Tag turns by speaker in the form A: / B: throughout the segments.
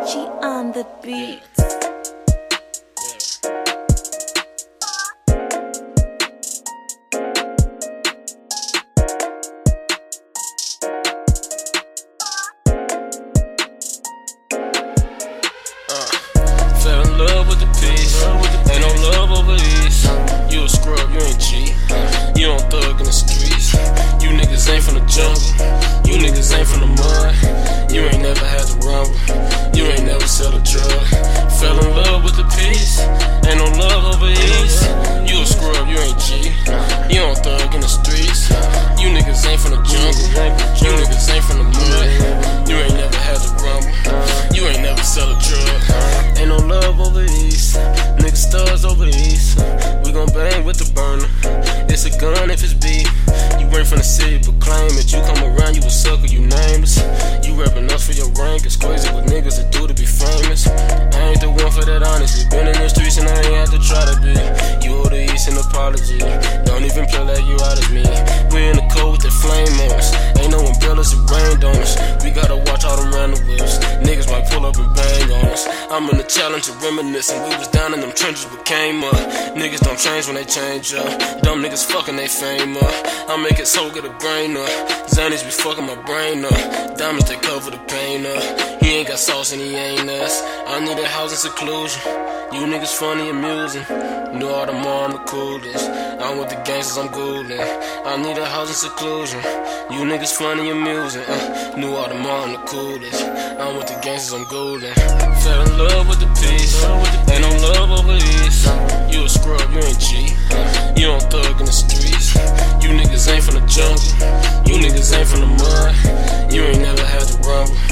A: Richie on the beat.
B: Uh, fell in love with the peace. Ain't no love over these. You a scrub, you ain't G. You don't thug in the streets. You niggas ain't from the jungle. You niggas ain't from the mud. You ain't never had to rumble. You ain't never sell a drug. Fell in love with the peace. Ain't no love over east. You a scrub, you ain't G. You don't thug in the streets. You niggas ain't from the jungle. You niggas ain't from the mud. You ain't never had to rumble. You ain't never sell a drug. Ain't no love over east. Niggas stars over east. We gon' bang with the burner. It's a gun if it's beef. Ain't from the city, but claim it. You come around, you a sucker, you nameless. You reppin' us for your rank. It's crazy what niggas that do to be famous. I ain't the one for that, honestly. Been in the streets and I ain't had to try to be. You owe the East an apology. Don't even play like you out of me. We in the cold I'm in the challenge of reminiscing. We was down in them trenches, but came up. Niggas don't change when they change up. Dumb niggas fucking they fame up. I make it so get a brain uh. up. Zannies be fucking my brain up. Diamonds they cover the pain up. He ain't got sauce and he ain't us. I need a house in seclusion. You niggas funny amusing. Knew all the more I'm the coolest. I'm with the gangsters, I'm golden. I need a house in seclusion. You niggas funny and amusing. Uh, knew all the I'm the coolest. I'm with the gangsters, I'm golden. Fell in love with the peace. Ain't no love over east. You a scrub, you ain't G. You don't thug in the streets. You niggas ain't from the jungle. You niggas ain't from the mud. You ain't never had to rumble.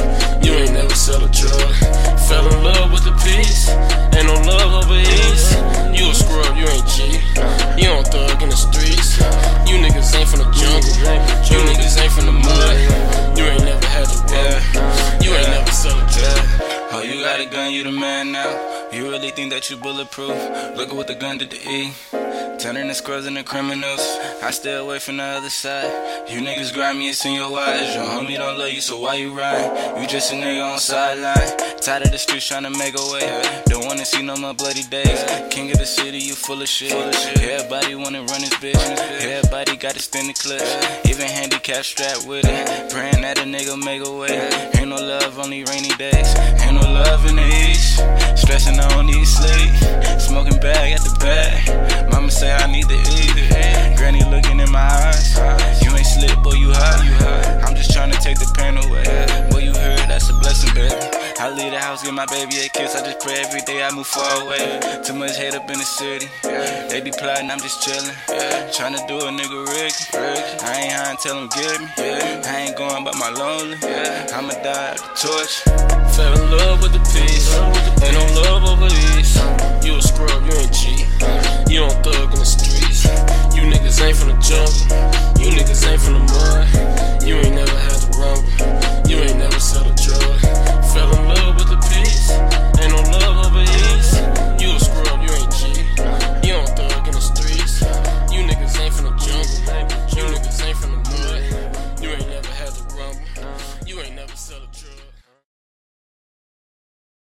C: Got a gun, you the man now. You really think that you bulletproof? Look at what the gun did to E. Turning the scrubs into criminals. I stay away from the other side. You niggas grimy, it's in your eyes. Your homie don't love you, so why you ride? You just a nigga on sideline. Tired of the streets trying to make a way. Don't wanna see no more bloody days. King of the city, you full of shit. Everybody wanna run his bitch. Everybody got to the clutch. Even handicap strapped with it. Praying that a nigga make a way. Ain't no love, only rainy days. Ain't no love in the east. house, give my baby a kiss. I just pray every day I move far away. Too much hate up in the city. They be plotting, I'm just chilling. Trying to do a nigga Rick. I ain't high until I'm get me. I ain't going by my lonely. I'ma die at the torch.
B: Fell in love with the peace. Ain't no love over these. You a scrub, you ain't G. You don't thug in the streets. You niggas ain't from the jungle.